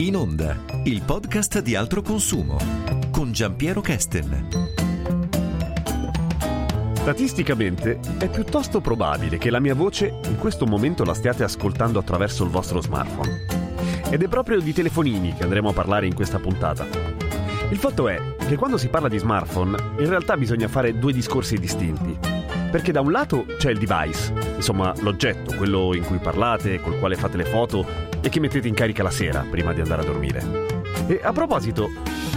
In onda, il podcast di altro consumo con Giampiero Kesten. Statisticamente è piuttosto probabile che la mia voce in questo momento la stiate ascoltando attraverso il vostro smartphone. Ed è proprio di telefonini che andremo a parlare in questa puntata. Il fatto è che quando si parla di smartphone in realtà bisogna fare due discorsi distinti. Perché da un lato c'è il device, insomma l'oggetto, quello in cui parlate, col quale fate le foto e che mettete in carica la sera prima di andare a dormire. E a proposito,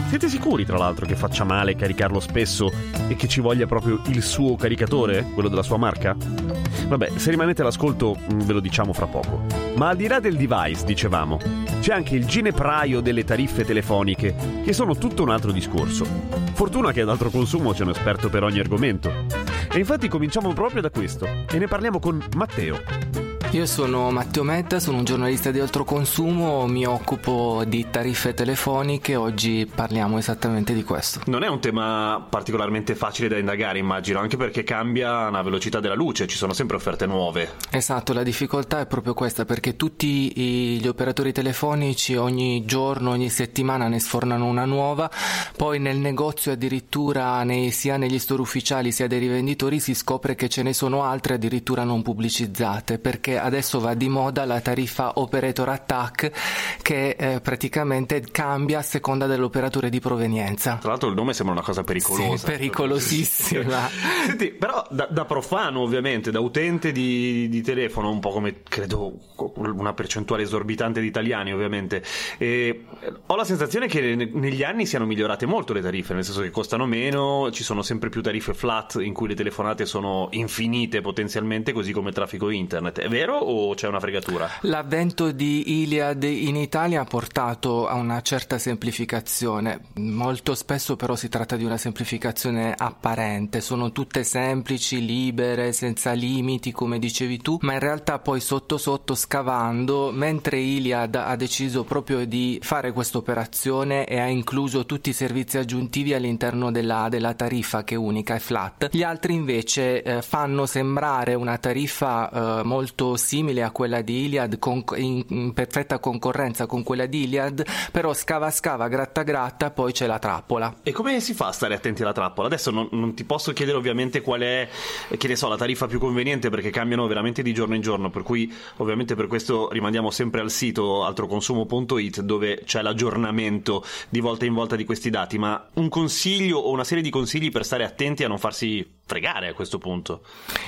siete sicuri tra l'altro che faccia male caricarlo spesso e che ci voglia proprio il suo caricatore, quello della sua marca? Vabbè, se rimanete all'ascolto mm, ve lo diciamo fra poco. Ma al di là del device, dicevamo, c'è anche il ginepraio delle tariffe telefoniche, che sono tutto un altro discorso. Fortuna che ad altro consumo c'è un esperto per ogni argomento. E infatti cominciamo proprio da questo e ne parliamo con Matteo. Io sono Matteo Metta, sono un giornalista di altro consumo, mi occupo di tariffe telefoniche, oggi parliamo esattamente di questo. Non è un tema particolarmente facile da indagare, immagino, anche perché cambia la velocità della luce, ci sono sempre offerte nuove. Esatto, la difficoltà è proprio questa, perché tutti gli operatori telefonici ogni giorno, ogni settimana ne sfornano una nuova, poi nel negozio addirittura nei, sia negli store ufficiali sia dei rivenditori si scopre che ce ne sono altre addirittura non pubblicizzate, perché adesso va di moda la tariffa operator attack che eh, praticamente cambia a seconda dell'operatore di provenienza. Tra l'altro il nome sembra una cosa pericolosa. Sì, pericolosissima. Senti, però da, da, profano ovviamente, da utente di, di, telefono, un po' come credo una percentuale esorbitante di italiani ovviamente, e ho la sensazione che negli anni siano migliorate molto le tariffe, nel senso che costano meno, ci sono sempre più tariffe flat in cui le telefonate sono infinite potenzialmente, così come il traffico internet. È vero? Vero o c'è una fregatura? L'avvento di Iliad in Italia ha portato a una certa semplificazione. Molto spesso però si tratta di una semplificazione apparente, sono tutte semplici, libere, senza limiti, come dicevi tu, ma in realtà poi sotto sotto scavando, mentre Iliad ha deciso proprio di fare questa operazione e ha incluso tutti i servizi aggiuntivi all'interno della, della tariffa che è unica e flat, gli altri invece eh, fanno sembrare una tariffa eh, molto simile a quella di Iliad, con, in, in, perfetta concorrenza con quella di Iliad, però scava scava, gratta gratta, poi c'è la trappola. E come si fa a stare attenti alla trappola? Adesso non, non ti posso chiedere ovviamente qual è, che ne so, la tariffa più conveniente perché cambiano veramente di giorno in giorno, per cui ovviamente per questo rimandiamo sempre al sito altroconsumo.it dove c'è l'aggiornamento di volta in volta di questi dati, ma un consiglio o una serie di consigli per stare attenti a non farsi fregare a questo punto?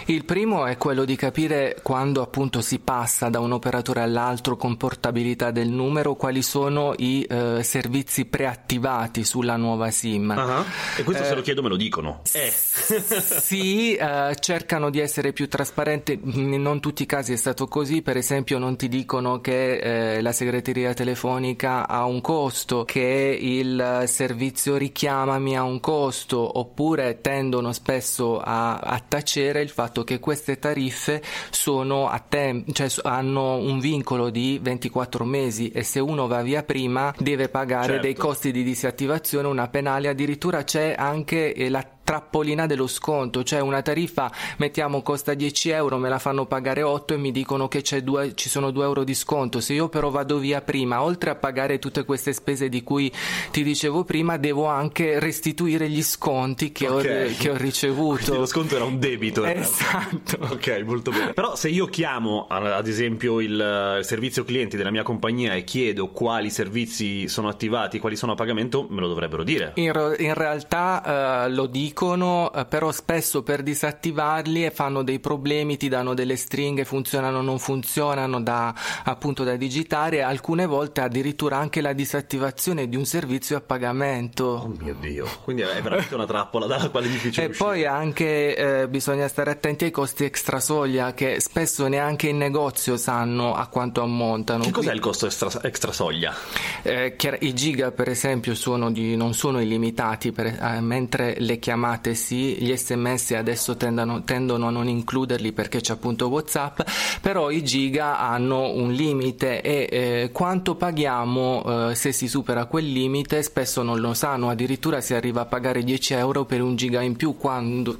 Il primo è quello di capire quando appunto si passa da un operatore all'altro con portabilità del numero quali sono i eh, servizi preattivati sulla nuova SIM. Uh-huh. E questo eh, se lo chiedo me lo dicono. Eh. sì, eh, cercano di essere più trasparenti, in non tutti i casi è stato così, per esempio non ti dicono che eh, la segreteria telefonica ha un costo, che il servizio richiamami ha un costo, oppure tendono spesso messo a, a tacere il fatto che queste tariffe sono a tem- cioè hanno un vincolo di 24 mesi e se uno va via prima deve pagare certo. dei costi di disattivazione, una penale, addirittura c'è anche eh, la trappolina dello sconto, cioè una tariffa mettiamo costa 10 euro, me la fanno pagare 8 e mi dicono che due, ci sono 2 euro di sconto, se io però vado via prima, oltre a pagare tutte queste spese di cui ti dicevo prima, devo anche restituire gli sconti che, okay. ho, che ho, ricevuto. Quindi lo sconto era un debito. Esatto. ok, molto bene. Però se io chiamo ad esempio il, il servizio clienti della mia compagnia e chiedo quali servizi sono attivati, quali sono a pagamento, me lo dovrebbero dire. In, in realtà uh, lo dico dicono, eh, però spesso per disattivarli fanno dei problemi, ti danno delle stringhe, funzionano o non funzionano da, appunto da digitare, alcune volte addirittura anche la disattivazione di un servizio a pagamento. Oh mio Dio, quindi è veramente una trappola dalla quale è difficile E uscire. poi anche eh, bisogna stare attenti ai costi extra soglia che spesso neanche in negozio sanno a quanto ammontano. Che cos'è il costo extra, extra soglia? Eh, I giga per esempio sono di, non sono illimitati, per, eh, mentre le chiamate chiamate sì, gli sms adesso tendono, tendono a non includerli perché c'è appunto Whatsapp, però i giga hanno un limite e eh, quanto paghiamo eh, se si supera quel limite spesso non lo sanno, addirittura si arriva a pagare 10 euro per un giga in più quando,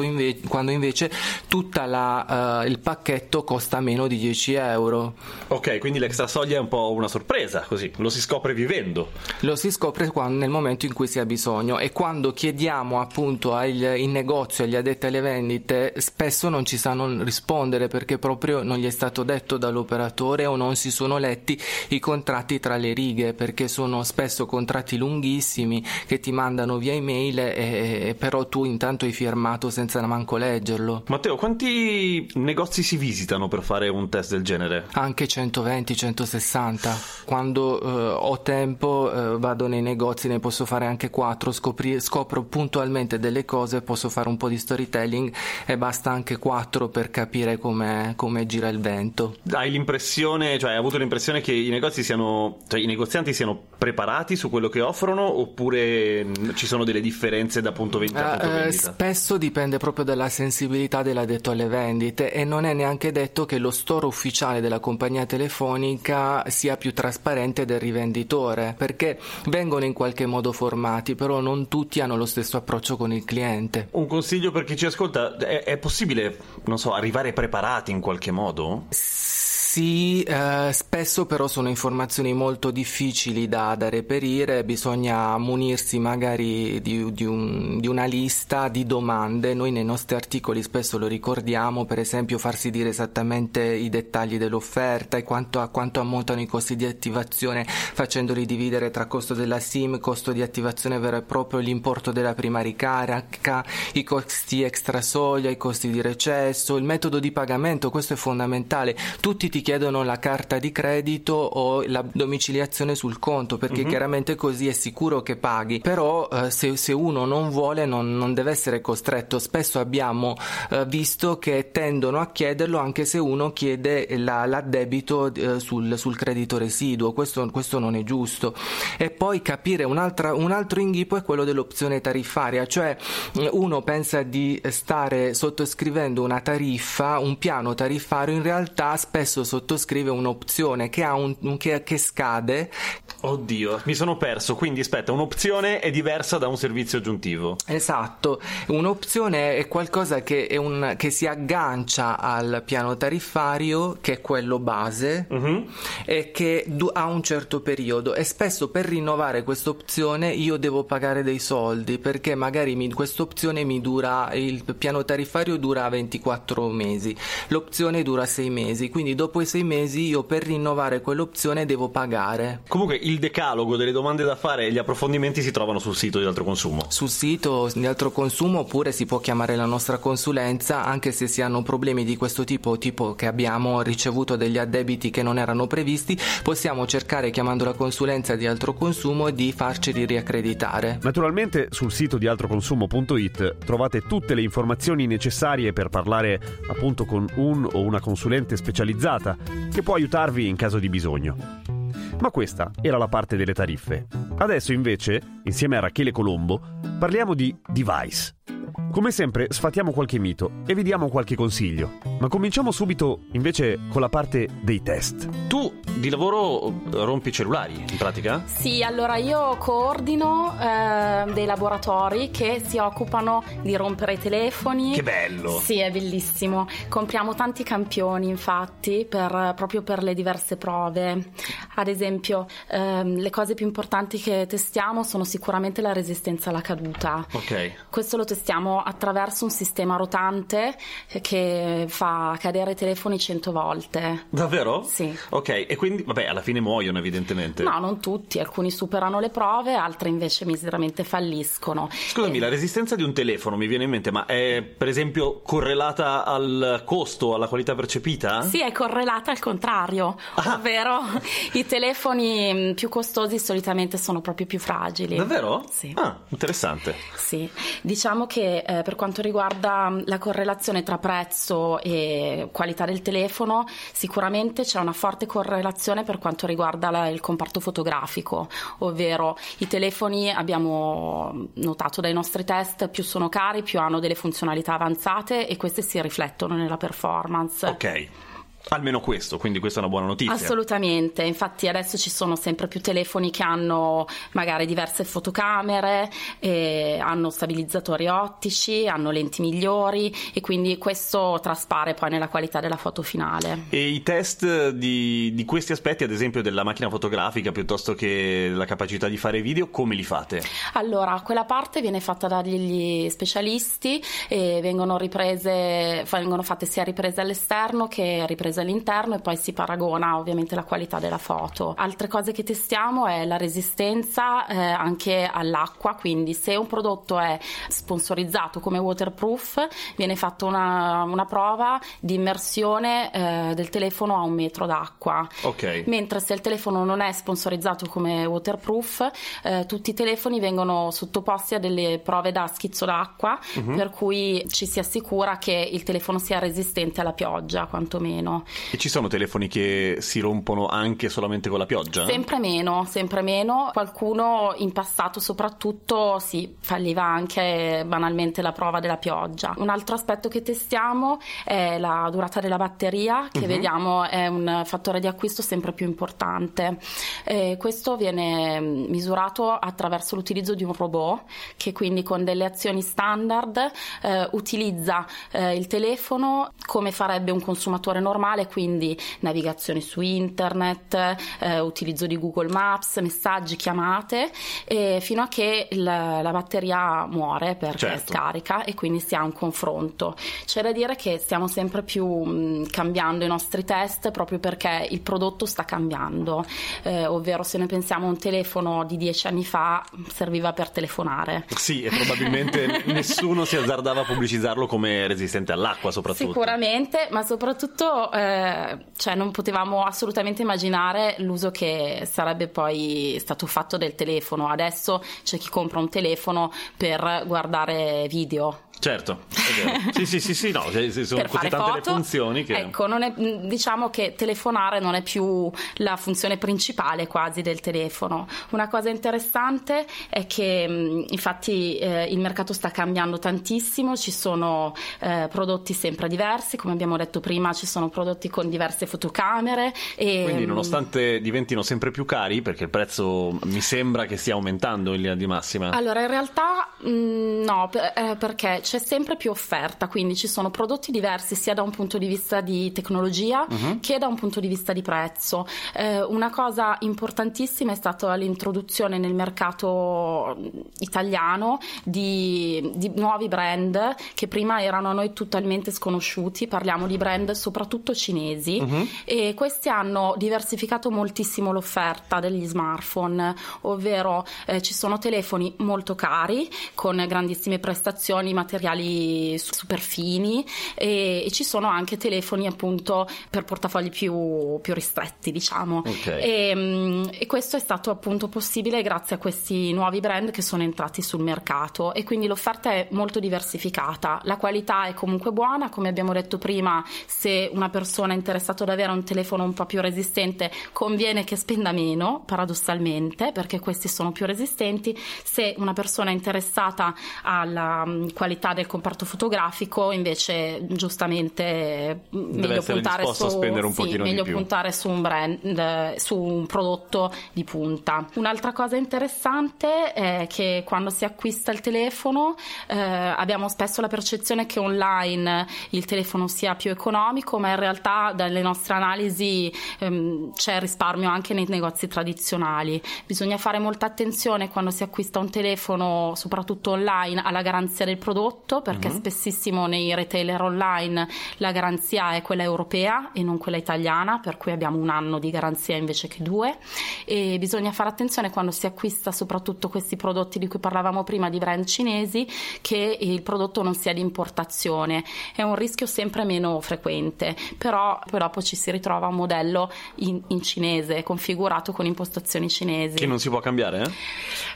inve- quando invece tutto uh, il pacchetto costa meno di 10 euro. Ok, quindi l'extra soglia è un po' una sorpresa, così lo si scopre vivendo. Lo si scopre quando, nel momento in cui si ha bisogno e quando chiediamo appunto agli, in negozio agli addetti alle vendite spesso non ci sanno rispondere perché proprio non gli è stato detto dall'operatore o non si sono letti i contratti tra le righe perché sono spesso contratti lunghissimi che ti mandano via email e, e però tu intanto hai firmato senza manco leggerlo. Matteo, quanti negozi si visitano per fare un test del genere? Anche 120, 160. Quando eh, ho tempo eh, vado nei negozi, ne posso fare anche 4, scopri- scopro puntualmente delle cose, posso fare un po' di storytelling e basta anche 4 per capire come gira il vento. Hai l'impressione, cioè hai avuto l'impressione che i negozi siano, cioè i negozianti siano preparati su quello che offrono oppure ci sono delle differenze da punto, ven- da punto uh, vendita? Spesso dipende proprio dalla sensibilità dell'addetto alle vendite e non è neanche detto che lo store ufficiale della compagnia telefonica sia più trasparente del rivenditore perché vengono in qualche modo formati però non tutti hanno lo stesso approccio con il cliente. Un consiglio per chi ci ascolta, è, è possibile, non so, arrivare preparati in qualche modo? Sì sì, eh, spesso però sono informazioni molto difficili da, da reperire, bisogna munirsi magari di, di, un, di, una lista di domande, noi nei nostri articoli spesso lo ricordiamo, per esempio farsi dire esattamente i dettagli dell'offerta e quanto, a quanto ammontano i costi di attivazione facendoli dividere tra costo della SIM, costo di attivazione vero e proprio, l'importo della prima ricarica, i costi extra soglia, i costi di recesso, il metodo di pagamento, questo è fondamentale, tutti ti chiedono la carta di credito o la domiciliazione sul conto perché uh-huh. chiaramente così è sicuro che paghi. Però eh, se, se, uno non vuole non, non, deve essere costretto. Spesso abbiamo eh, visto che tendono a chiederlo anche se uno chiede la, l'addebito eh, sul, sul, credito residuo. Questo, questo, non è giusto. E poi capire un altro inghippo è quello dell'opzione tariffaria. Cioè uno pensa di stare sottoscrivendo una tariffa un piano tariffario. In realtà spesso sottoscrive un'opzione che, ha un, che, che scade. Oddio, mi sono perso, quindi aspetta, un'opzione è diversa da un servizio aggiuntivo. Esatto, un'opzione è qualcosa che, è un, che si aggancia al piano tariffario, che è quello base, uh-huh. e che du- ha un certo periodo e spesso per rinnovare questa opzione io devo pagare dei soldi perché magari questa opzione mi dura, il piano tariffario dura 24 mesi, l'opzione dura 6 mesi, quindi dopo sei mesi io per rinnovare quell'opzione devo pagare. Comunque il decalogo delle domande da fare e gli approfondimenti si trovano sul sito di altro consumo. Sul sito di altro consumo oppure si può chiamare la nostra consulenza anche se si hanno problemi di questo tipo, tipo che abbiamo ricevuto degli addebiti che non erano previsti, possiamo cercare chiamando la consulenza di altro consumo di farceli riaccreditare. Naturalmente sul sito di altroconsumo.it trovate tutte le informazioni necessarie per parlare appunto con un o una consulente specializzata che può aiutarvi in caso di bisogno. Ma questa era la parte delle tariffe. Adesso invece, insieme a Rachele Colombo, parliamo di device. Come sempre sfatiamo qualche mito e vi diamo qualche consiglio, ma cominciamo subito invece con la parte dei test. Tu di lavoro rompi cellulari in pratica? Sì, allora io coordino eh, dei laboratori che si occupano di rompere i telefoni. Che bello! Sì, è bellissimo. Compriamo tanti campioni infatti per, proprio per le diverse prove. Ad esempio, ehm, le cose più importanti che testiamo sono sicuramente la resistenza alla caduta. Ok. Questo lo testiamo attraverso un sistema rotante che fa cadere i telefoni 100 volte. Davvero? Sì. Ok, e quindi, vabbè, alla fine muoiono evidentemente. No, non tutti, alcuni superano le prove, altri invece miseramente falliscono. Scusami, e... la resistenza di un telefono mi viene in mente, ma è per esempio correlata al costo, alla qualità percepita? Sì, è correlata al contrario, ah. ovvero i telefoni mm, più costosi solitamente sono proprio più fragili. Davvero? Sì. Ah, interessante. Sì, diciamo che... Eh, eh, per quanto riguarda mm, la correlazione tra prezzo e qualità del telefono, sicuramente c'è una forte correlazione per quanto riguarda la, il comparto fotografico, ovvero i telefoni abbiamo notato dai nostri test più sono cari, più hanno delle funzionalità avanzate e queste si riflettono nella performance. Ok. Almeno questo, quindi questa è una buona notizia. Assolutamente, infatti adesso ci sono sempre più telefoni che hanno magari diverse fotocamere, hanno stabilizzatori ottici, hanno lenti migliori e quindi questo traspare poi nella qualità della foto finale. E i test di, di questi aspetti, ad esempio della macchina fotografica piuttosto che la capacità di fare video, come li fate? Allora, quella parte viene fatta dagli specialisti e vengono riprese, vengono fatte sia riprese all'esterno che riprese presa all'interno e poi si paragona ovviamente la qualità della foto. Altre cose che testiamo è la resistenza eh, anche all'acqua, quindi se un prodotto è sponsorizzato come waterproof viene fatta una, una prova di immersione eh, del telefono a un metro d'acqua. Okay. Mentre se il telefono non è sponsorizzato come waterproof, eh, tutti i telefoni vengono sottoposti a delle prove da schizzo d'acqua, uh-huh. per cui ci si assicura che il telefono sia resistente alla pioggia, quantomeno. E ci sono telefoni che si rompono anche solamente con la pioggia? Sempre meno, sempre meno. Qualcuno in passato soprattutto si falliva anche banalmente la prova della pioggia. Un altro aspetto che testiamo è la durata della batteria, che uh-huh. vediamo è un fattore di acquisto sempre più importante. E questo viene misurato attraverso l'utilizzo di un robot che quindi con delle azioni standard eh, utilizza eh, il telefono come farebbe un consumatore normale digitale, quindi navigazione su internet, eh, utilizzo di Google Maps, messaggi, chiamate, fino a che la, la batteria muore perché certo. scarica e quindi si ha un confronto. C'è da dire che stiamo sempre più mh, cambiando i nostri test proprio perché il prodotto sta cambiando, eh, ovvero se noi pensiamo a un telefono di dieci anni fa serviva per telefonare. Sì, e probabilmente nessuno si azzardava a pubblicizzarlo come resistente all'acqua soprattutto. Sicuramente, ma soprattutto eh, cioè non potevamo assolutamente immaginare l'uso che sarebbe poi stato fatto del telefono. Adesso c'è chi compra un telefono per guardare video Certo, sì, sì, sì, sì, no, sono così tante foto, le funzioni che... Ecco, è, diciamo che telefonare non è più la funzione principale quasi del telefono. Una cosa interessante è che infatti eh, il mercato sta cambiando tantissimo, ci sono eh, prodotti sempre diversi, come abbiamo detto prima ci sono prodotti con diverse fotocamere. E, Quindi nonostante diventino sempre più cari, perché il prezzo mi sembra che stia aumentando in linea di massima. Allora, in realtà mh, no, per, eh, perché c'è sempre più offerta, quindi ci sono prodotti diversi sia da un punto di vista di tecnologia uh-huh. che da un punto di vista di prezzo. Eh, una cosa importantissima è stata l'introduzione nel mercato italiano di, di, nuovi brand che prima erano a noi totalmente sconosciuti, parliamo di brand soprattutto cinesi uh-huh. e questi hanno diversificato moltissimo l'offerta degli smartphone, ovvero eh, ci sono telefoni molto cari con grandissime prestazioni materiali super fini e, e, ci sono anche telefoni appunto per portafogli più, più ristretti diciamo okay. e, mm, e, questo è stato appunto possibile grazie a questi nuovi brand che sono entrati sul mercato e quindi l'offerta è molto diversificata la qualità è comunque buona come abbiamo detto prima se una persona è interessata ad avere un telefono un po' più resistente conviene che spenda meno paradossalmente perché questi sono più resistenti se una persona è interessata alla mm, qualità del comparto fotografico, invece giustamente Deve meglio puntare su, un sì, meglio puntare su un brand, su un prodotto di punta. Un'altra cosa interessante è che quando si acquista il telefono eh, abbiamo spesso la percezione che online il telefono sia più economico, ma in realtà dalle nostre analisi ehm, c'è risparmio anche nei negozi tradizionali. Bisogna fare molta attenzione quando si acquista un telefono, soprattutto online, alla garanzia del prodotto perché uh-huh. spessissimo nei retailer online la garanzia è quella europea e non quella italiana, per cui abbiamo un anno di garanzia invece che due e bisogna fare attenzione quando si acquista soprattutto questi prodotti di cui parlavamo prima di brand cinesi che il prodotto non sia di importazione, è un rischio sempre meno frequente, però poi dopo ci si ritrova un modello in, in cinese, configurato con impostazioni cinesi. Che non si può cambiare?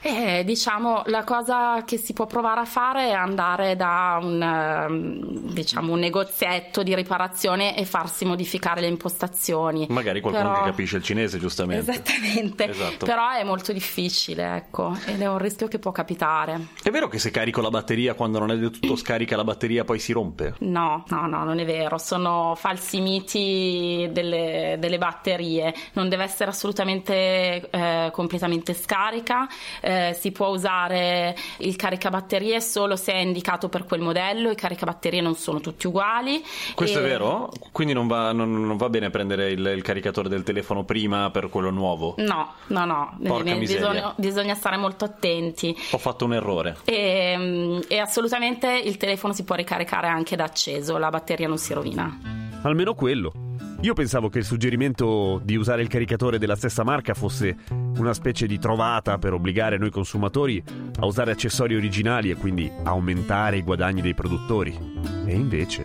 Eh? Eh, diciamo, la cosa che si può provare a fare è andare da un, ehm, diciamo, un negozietto di riparazione e farsi modificare le impostazioni. Magari qualcuno Però... che capisce il cinese, giustamente. Esattamente. Esatto. Però è molto difficile, ecco, ed è un rischio che può capitare. È vero che se carico la batteria quando non è del tutto scarica la batteria poi si rompe? No, no, no, non è vero. Sono falsi miti delle, delle batterie. Non deve essere assolutamente eh, completamente scarica. Eh, si può usare il caricabatterie solo se è indicato per quel modello. I caricabatterie non sono tutti uguali. Questo E- è vero? Quindi non va, non- non va bene prendere il, il caricatore del telefono prima per quello nuovo? No, no, no. Porca bisogna, bisogna stare molto attenti. Ho fatto un errore. E, mm, e assolutamente il telefono si può ricaricare anche da acceso, la batteria non si rovina. Almeno quello. Io pensavo che il suggerimento di usare il caricatore della stessa marca fosse una specie di trovata per obbligare noi consumatori a usare accessori originali e quindi aumentare i guadagni dei produttori. E invece...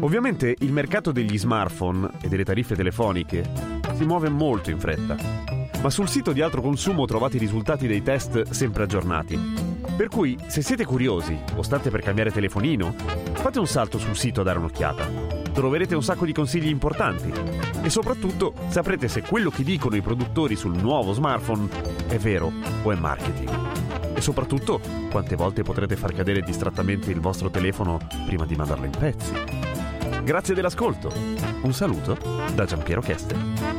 Ovviamente il mercato degli smartphone e delle tariffe telefoniche si muove molto in fretta, ma sul sito di altro consumo trovate i risultati dei test sempre aggiornati. Per cui, se siete curiosi o state per cambiare telefonino, fate un salto sul sito a dare un'occhiata. Troverete un sacco di consigli importanti e soprattutto saprete se quello che dicono i produttori sul nuovo smartphone è vero o è marketing. E soprattutto quante volte potrete far cadere distrattamente il vostro telefono prima di mandarlo in pezzi. Grazie dell'ascolto. Un saluto da Giampiero Chester.